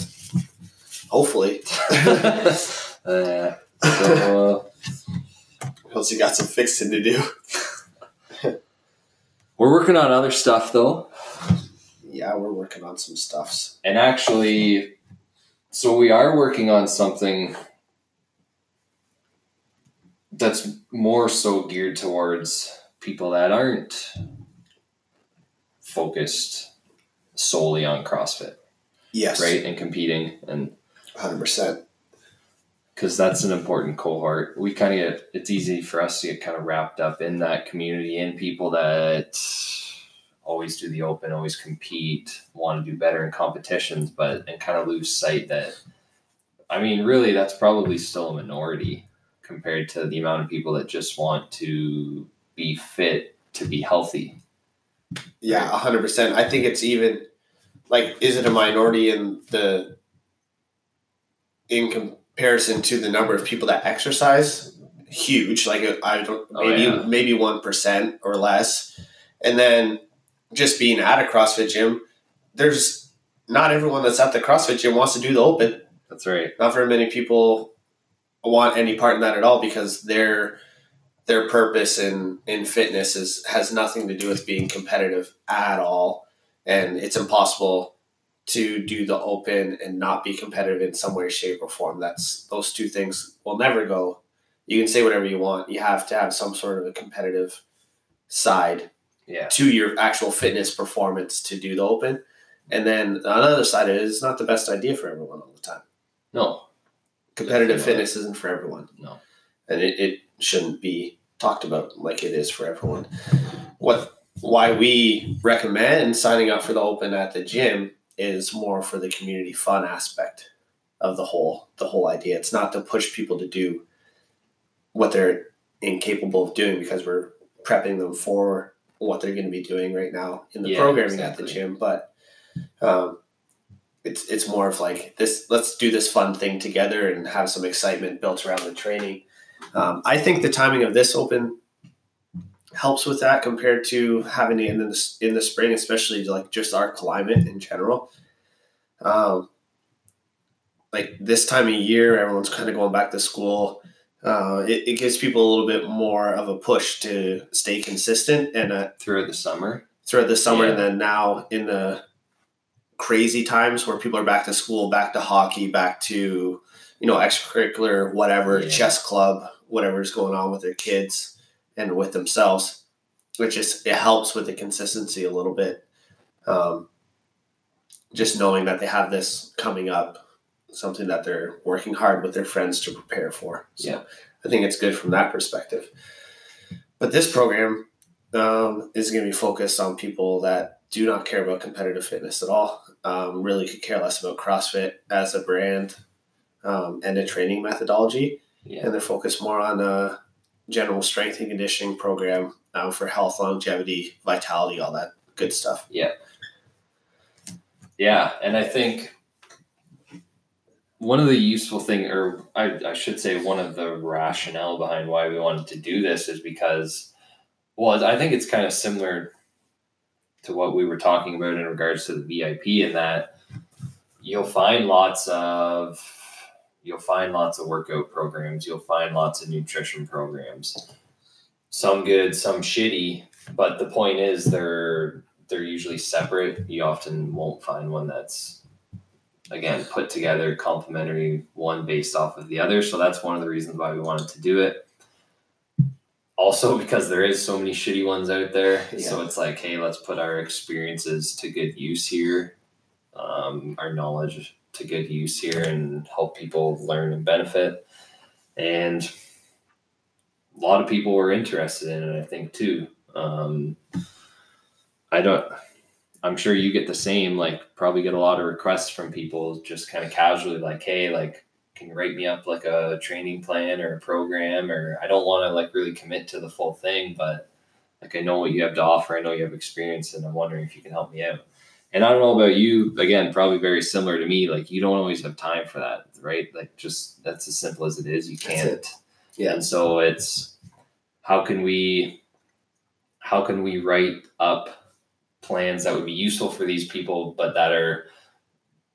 hopefully, uh, so, once you got some fixing to do. we're working on other stuff though. Yeah, we're working on some stuffs. And actually, so we are working on something that's more so geared towards people that aren't focused solely on CrossFit, Yes. right? And competing and Hundred percent. Because that's an important cohort. We kind of get it's easy for us to get kind of wrapped up in that community and people that always do the open, always compete, want to do better in competitions, but and kind of lose sight that I mean, really, that's probably still a minority compared to the amount of people that just want to be fit to be healthy. Yeah, hundred percent. I think it's even like, is it a minority in the in comparison to the number of people that exercise? Huge. Like uh, I don't Oh, maybe yeah. maybe one percent or less, and then just being at a CrossFit gym, there's not everyone that's at the CrossFit gym wants to do the open. That's right. not very many people want any part in that at all because their their purpose in in fitness is has nothing to do with being competitive at all and it's impossible to do the open and not be competitive in some way shape or form that's those two things will never go you can say whatever you want you have to have some sort of a competitive side Yeah. to your actual fitness performance to do the open and then on the other side it is not the best idea for everyone all the time No. competitive fitness isn't for everyone. No. And it, it shouldn't be talked about like it is for everyone. What why we recommend signing up for the open at the gym is more for the community fun aspect of the whole the whole idea. It's not to push people to do what they're incapable of doing because we're prepping them for what they're going to be doing right now in the Yeah, programming at the gym. But um, it's it's more of like this. Let's do this fun thing together and have some excitement built around the training. Um, I think the timing of this open helps with that compared to having it in the in the spring, especially like just our climate in general. Um, like this time of year, everyone's kind of going back to school. Uh, it, it gives people a little bit more of a push to stay consistent and uh, Throughout the summer. throughout the summer Yeah. and then now in the crazy times where people are back to school, back to hockey, back to, you know, extracurricular, whatever, Yeah. chess club, whatever is going on with their kids and with themselves. Which just it helps with the consistency a little bit. Um, just knowing that they have this coming up, something that they're working hard with their friends to prepare for. So Yeah. I think it's good from that perspective. But this program um, is going to be focused on people that do not care about competitive fitness at all. Um, really could care less about CrossFit as a brand um, and a training methodology, Yeah. and they're focused more on a general strength and conditioning program um, for health, longevity, vitality, all that good stuff. Yeah, Yeah. and I think one of the useful thing, or I, I should say, one of the rationale behind why we wanted to do this is because, well, I think it's kind of similar to what we were talking about in regards to the VIP, in that you'll find lots of you'll find lots of workout programs, you'll find lots of nutrition programs, some good, some shitty, but the point is they're they're usually separate. You often won't find one that's again put together complementary one based off of the other. So that's one of the reasons why we wanted to do it. Also because there is so many shitty ones out there. So it's like, hey, let's put our experiences to good use here, um, our knowledge to good use here and help people learn and benefit. And a lot of people were interested in it, I think, too. Um, I don't. I'm sure you get the same. Like, probably get a lot of requests from people just kind of casually, like, "Hey, like, can you write me up like a training plan or a program?" Or I don't want to like really commit to the full thing, but like I know what you have to offer. I know you have experience, and I'm wondering if you can help me out. And I don't know about you. Again, probably very similar to me. Like, you don't always have time for that, right? Like, just that's as simple as it is. You can't. Yeah. And so it's how can we how can we write up plans that would be useful for these people but that are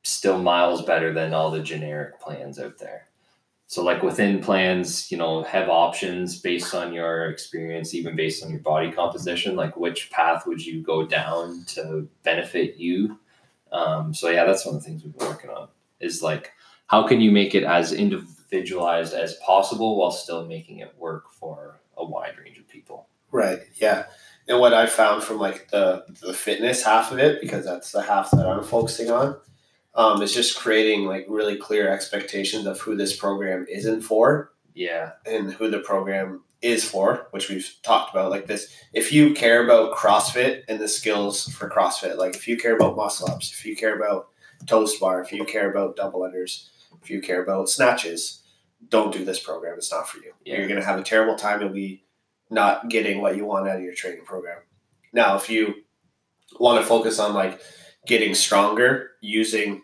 still miles better than all the generic plans out there. So like within plans, you know, have options based on your experience, even based on your body composition, like which path would you go down to benefit you? Um, so yeah, that's one of the things we've been working on is like how can you make it as individualized as possible while still making it work for a wide range of people? Right. Yeah. and what I found from like the the fitness half of it, because that's the half that I'm focusing on, um, is just creating like really clear expectations of who this program isn't for Yeah. and who the program is for, which we've talked about. Like this, if you care about CrossFit and the skills for CrossFit, like if you care about muscle ups, if you care about toes to bar, if you care about double unders, if you care about snatches, don't do this program. It's not for you. Yeah. You're gonna have a terrible time. You'll be not getting what you want out of your training program. Now, if you want to focus on like getting stronger using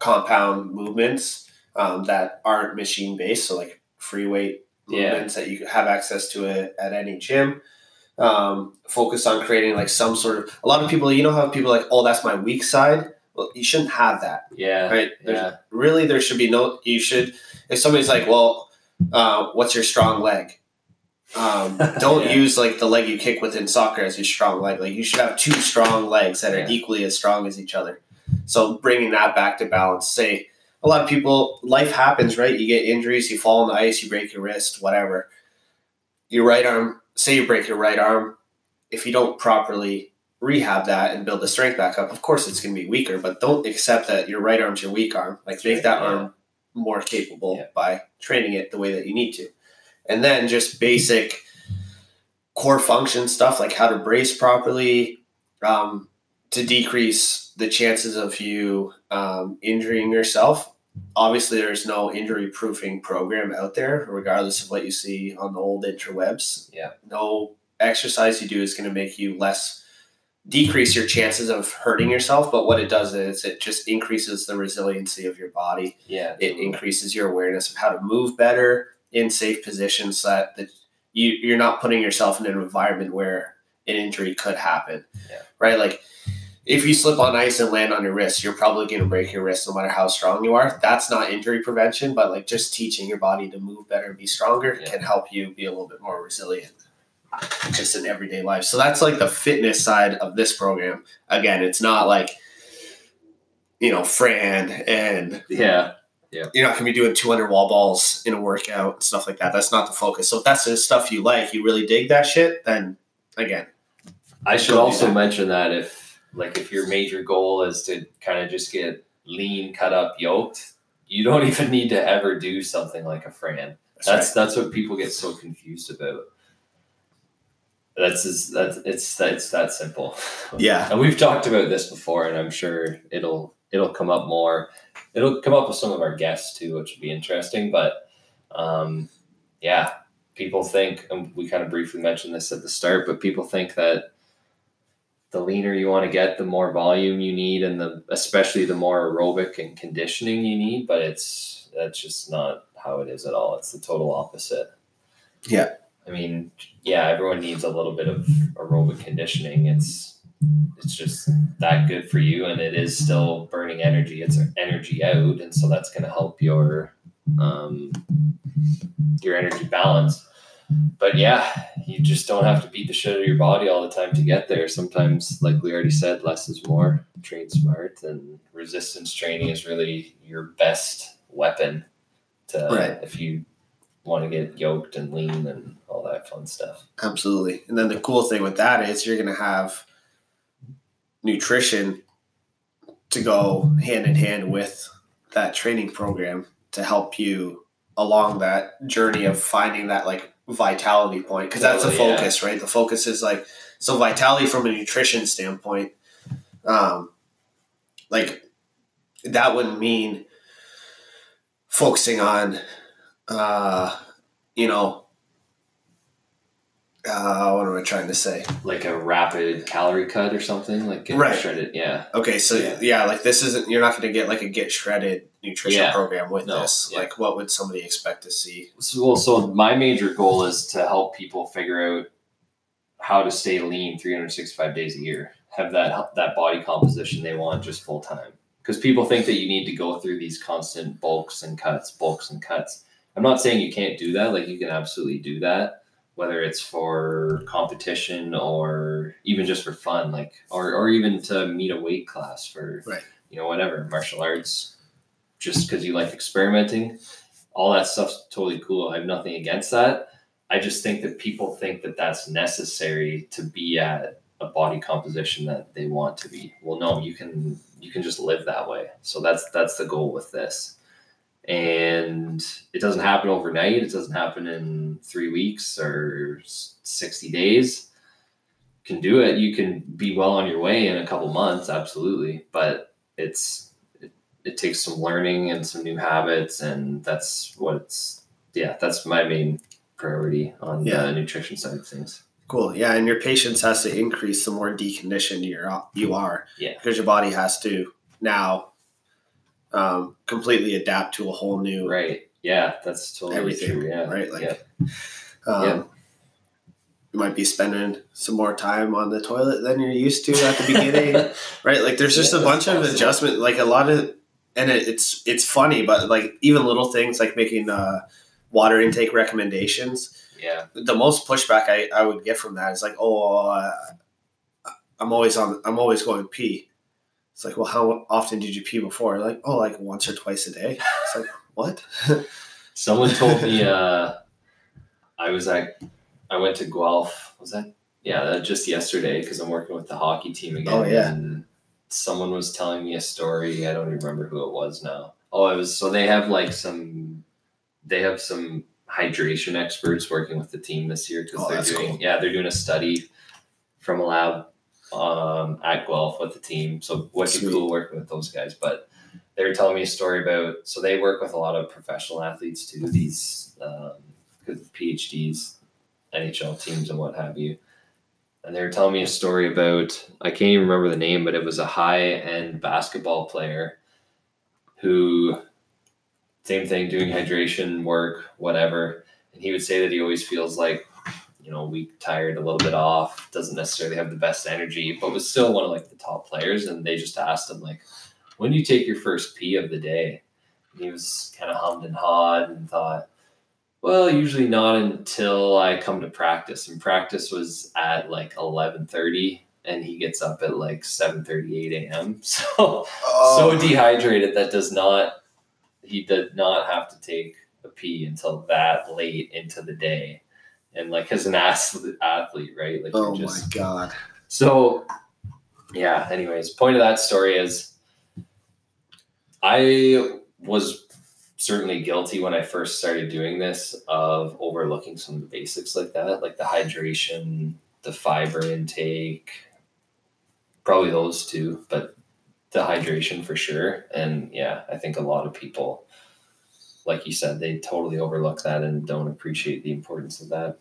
compound movements um, that aren't machine based, so like free weight Yeah. movements that you have access to it at any gym. Um, focus on creating like some sort of. A lot of people, you know, how people are like, oh, that's my weak side. Well, you shouldn't have that, Yeah. right? There's, Yeah. Really, there should be no. You should. If somebody's like, well, uh, what's your strong leg? Um, don't Yeah. use like the leg you kick within soccer as your strong leg. Like you should have two strong legs that are Yeah. equally as strong as each other. So bringing that back to balance. Say a lot of people, life happens, right? You get injuries, you fall on the ice, you break your wrist, whatever. Your right arm, say you break your right arm, if you don't properly rehab that and build the strength back up, of course it's going to be weaker. But don't accept that your right arm's your weak arm. Like make that Yeah. arm more capable Yeah. by training it the way that you need to. And then just basic core function stuff like how to brace properly um, to decrease the chances of you um, injuring yourself. Obviously, there's no injury proofing program out there, regardless of what you see on the old interwebs. Yeah. No exercise you do is going to make you less decrease your chances of hurting yourself but what it does is it just increases the resiliency of your body Yeah. it increases your awareness of how to move better in safe positions so that, that you, you're not putting yourself in an environment where an injury could happen Yeah. right like if you slip on ice and land on your wrist you're probably going to break your wrist no matter how strong you are that's not injury prevention but like just teaching your body to move better and be stronger Yeah. can help you be a little bit more resilient just in everyday life so that's like the fitness side of this program again it's not like you know fran and Yeah. Yeah. you're not going to be doing 200 wall balls in a workout and stuff like that. That's not the focus. So if that's the stuff you like, you really dig that shit, then again, I should also that. mention that if like if your major goal is to kind of just get lean, cut up, yoked, you don't even need to ever do something like a Fran. that's, That's that's what people get so confused about. That's just, that's it's it's that simple. Yeah. And we've talked about this before, and I'm sure it'll it'll come up more. It'll come up with some of our guests too, which would be interesting. But um, yeah, people think, and we kind of briefly mentioned this at the start, but people think that the leaner you want to get, the more volume you need, and the especially the more aerobic and conditioning you need. But it's that's just not how it is at all. It's the total opposite. Yeah. I mean, yeah, everyone needs a little bit of aerobic conditioning. It's it's just that good for you, and it is still burning energy. It's energy out, and so that's going to help your um, your energy balance. But yeah, you just don't have to beat the shit out of your body all the time to get there. Sometimes, like we already said, less is more. Train smart, and resistance training is really your best weapon to Right. if you want to get yoked and lean and all that fun stuff. Absolutely. And then the cool thing with that is you're going to have nutrition to go hand in hand with that training program to help you along that journey of finding that like vitality point because that's the Totally, yeah. focus right the focus is like so vitality from a nutrition standpoint um like that would mean focusing on uh you know uh, what am I trying to say? Like a rapid calorie cut or something, like get Right. shredded. Yeah, Okay, so Yeah. yeah. like this isn't you're not going to get like a get shredded nutrition Yeah. program with No, this. yeah. Like, what would somebody expect to see? So, well, so my major goal is to help people figure out how to stay lean 365 days a year, have that that body composition they want just full time. Because people think that you need to go through these constant bulks and cuts, bulks and cuts. I'm not saying you can't do that. Like you can absolutely do that, whether it's for competition or even just for fun, like or or even to meet a weight class for Right. you know whatever martial arts, just because you like experimenting all that stuff's totally cool. I have nothing against that. I just think that people think that that's necessary to be at a body composition that they want to be. Well, no, you can you can just live that way. So that's that's the goal with this. And it doesn't happen overnight. It doesn't happen in three weeks or sixty days. You can do it. You can be well on your way in a couple months, absolutely. But it's it, it takes some learning and some new habits, and that's what it's. Yeah, that's my main priority on Yeah. the nutrition side of things. Cool. Yeah, and your patience has to increase the more deconditioned you're you mm-hmm. are. Yeah. Because your body has to now um, completely adapt to a whole new Right. Yeah, that's totally Everything, true. Yeah. right? Like, yeah. um, Yeah. you might be spending some more time on the toilet than you're used to at the beginning, right? Like, there's just Yeah, a bunch that's of adjustment, like a lot of, and it, it's it's funny, but like even little things like making uh, water intake recommendations. yeah. the most pushback I, I would get from that is like, oh, uh, I'm always on, I'm always going to pee. It's like, well, how often did you pee before? Like, oh, like once or twice a day. It's like, what? Someone told me uh, I was at I went to Guelph. Was that yeah? That just yesterday because I'm working with the hockey team again. Oh, yeah. And someone was telling me a story. I don't even remember who it was now. Oh, it was so they have like some they have some hydration experts working with the team this year because Oh, they're doing cool. yeah they're doing a study from a lab um, at Guelph with the team. So wicked Sweet. cool working with those guys. But they were telling me a story about so they work with a lot of professional athletes too. These um, PhDs, NHL teams, and what have you. And they were telling me a story about I can't even remember the name, but it was a high end basketball player who same thing doing hydration work whatever and he would say that he always feels like you know weak tired a little bit off doesn't necessarily have the best energy but was still one of like the top players and they just asked him like when do you take your first pee of the day? And he was kind of hummed and hawed and thought well usually not until i come to practice. And practice was at like 11.30 and he gets up at like 7.38 a.m so so Oh, dehydrated that does not he did not have to take a pee until that late into the day and like as an athlete, right like oh you're my God. so yeah anyways point of that story is i was certainly guilty when i first started doing this of overlooking some of the basics like that like the hydration the fiber intake probably those two but the hydration for sure and yeah i think a lot of people like you said they totally overlook that and don't appreciate the importance of that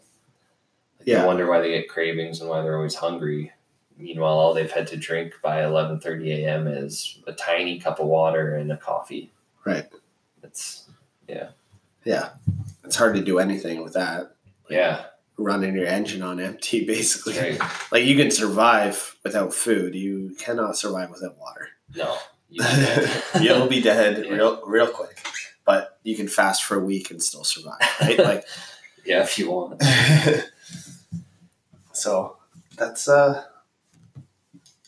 Like, Yeah. they wonder why they get cravings and why they're always hungry meanwhile all they've had to drink by 11.30 a.m is a tiny cup of water and a coffee Right. it's Yeah. Yeah. It's hard to do anything with that. yeah Running your engine on empty, basically. right Like you can survive without food. You cannot survive without water. no You You'll be dead Yeah. real, real quick. But you can fast for a week and still survive, right? Like, yeah if you want so that's uh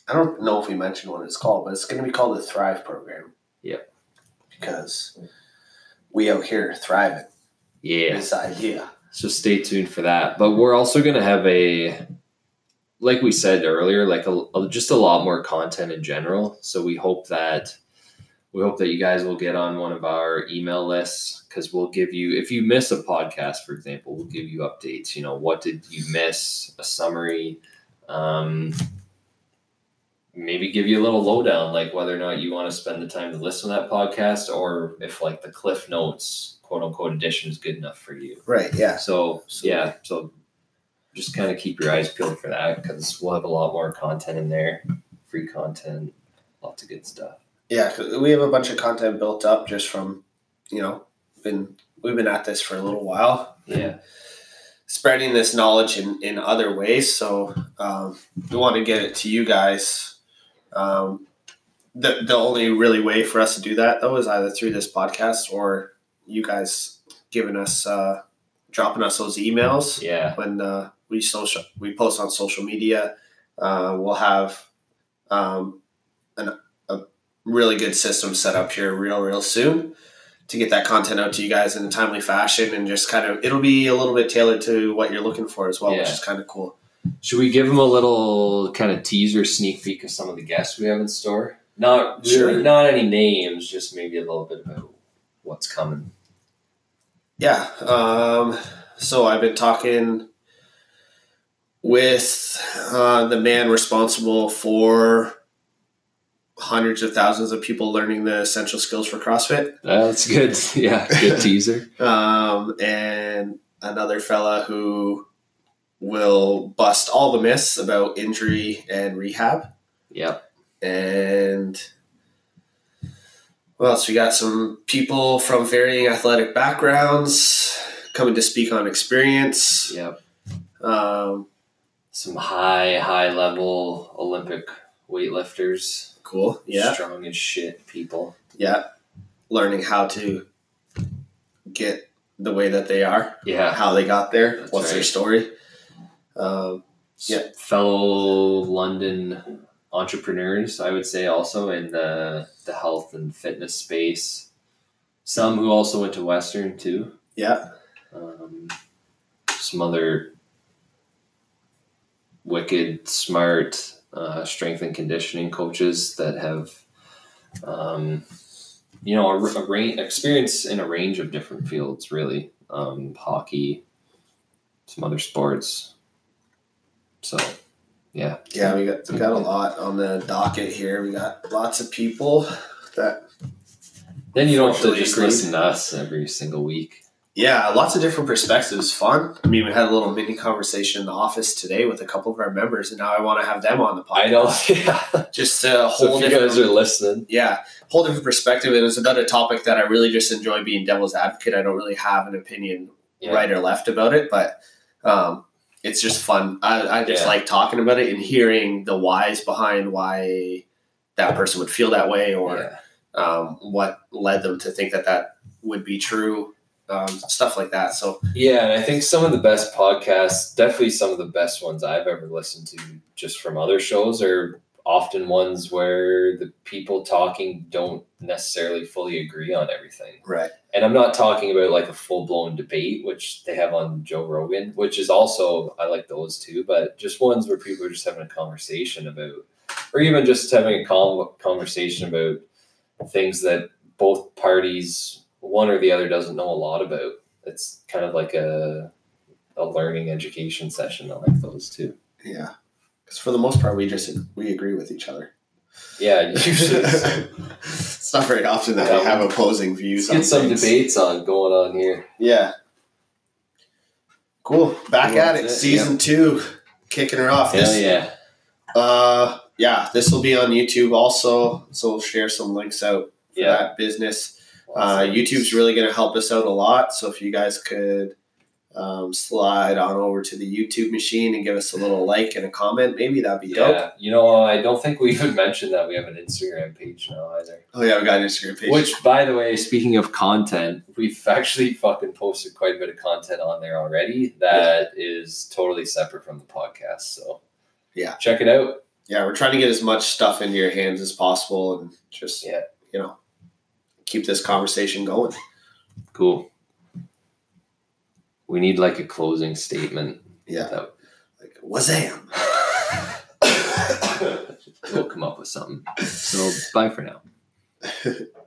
I don't know if we mentioned what it's called, but it's going to be called the Thrive Program. Yep. Because we out here thriving. yeah This idea. So stay tuned for that. But we're also going to have a, like we said earlier, like a, a- just a lot more content in general. So we hope that we hope that you guys will get on one of our email lists because we'll give you if you miss a podcast, for example, we'll give you updates. You know, what did you miss? A summary. Um, maybe give you a little lowdown, like whether or not you want to spend the time to listen to that podcast, or if like the Cliff Notes quote unquote edition is good enough for you. Right, yeah. So So- yeah, so just kind of keep your eyes peeled for that because we'll have a lot more content in there, free content, lots of good stuff. Yeah, we have a bunch of content built up just from, you know, been we've been at this for a little while. Yeah, spreading this knowledge in, in other ways. So um, we want to get it to you guys. Um, the, the only really way for us to do that, though, is either through this podcast or you guys giving us, uh, dropping us those emails yeah, when uh, we social we post on social media. Uh, we'll have um, an, really good system set up here real real soon to get that content out to you guys in a timely fashion and just kind of it'll be a little bit tailored to what you're looking for as well, which is kind of cool. Should we give them a little kind of teaser, sneak peek of some of the guests we have in store? Not Sure. not any names, just maybe a little bit about what's coming. Yeah. Um, so I've been talking with uh, the man responsible for hundreds of thousands of people learning the essential skills for CrossFit, That's good. Yeah, good teaser. um, and another fella who will bust all the myths about injury and rehab. Yep. And well, so we got some people from varying athletic backgrounds coming to speak on experience. Yep. Um, Some high, high level Olympic weightlifters. Cool. Yeah. Strong as shit people. Yeah. Learning how to get the way that they are, Yeah. how they got there, That's what's their story. Um, Yeah. Fellow London entrepreneurs, I would say, also in the, the health and fitness space. Some who also went to Western too. yeah. Um, some other wicked, smart uh, strength and conditioning coaches that have, um, you know, a, a range, experience in a range of different fields, really. Um, hockey, some other sports. So, yeah. Yeah, we got we got a lot on the docket here. We got lots of people that Then you don't have to just listen to us every single week. Yeah, lots of different perspectives. Fun. I mean, we had a little mini conversation in the office today with a couple of our members, and now I want to have them on the podcast. I know. Yeah. Just a So whole if you guys are listening, yeah, whole different perspective. And it's another topic that I really just enjoy being devil's advocate. I don't really have an opinion yeah. right or left about it, but um, it's just fun. I, I just Yeah. like talking about it and hearing the whys behind why that person would feel that way or yeah. um, what led them to think that that would be true, um, stuff like that. So Yeah, and I think some of the best podcasts, definitely some of the best ones I've ever listened to just from other shows, are often ones where the people talking don't necessarily fully agree on everything. right, And I'm not talking about like a full blown debate, which they have on Joe Rogan, which is also, I like those too, but just ones where people are just having a conversation about, or even just having a con- conversation about things that both parties, one or the other, doesn't know a lot about. It's kind of like a, a learning education session. I like those too. yeah. Because for the most part, we just we agree with each other. Yeah, usually. it's not very often that we have opposing views. Let's get some things. debates on going on here. Yeah. Cool. Back Cool, at it. it, Season two. Kicking her off. Hell This, yeah. Uh, yeah, this will be on YouTube also. So we'll share some links out for Yeah. that business. Uh, YouTube's really going to help us out a lot. So if you guys could um, slide on over to the YouTube machine and give us a little like and a comment, maybe that'd be dope. Yeah, you know, I don't think we even mentioned that we have an Instagram page now either. Oh yeah, we got an Instagram page. Which, by the way, speaking of content, we've actually fucking posted quite a bit of content on there already that is totally separate from the podcast. So, Yeah. check it out. yeah, we're trying to get as much stuff into your hands as possible and just Yeah. you know keep this conversation going. Cool. We need like a closing statement. Yeah, That like wazam. we'll come up with something. So, bye for now.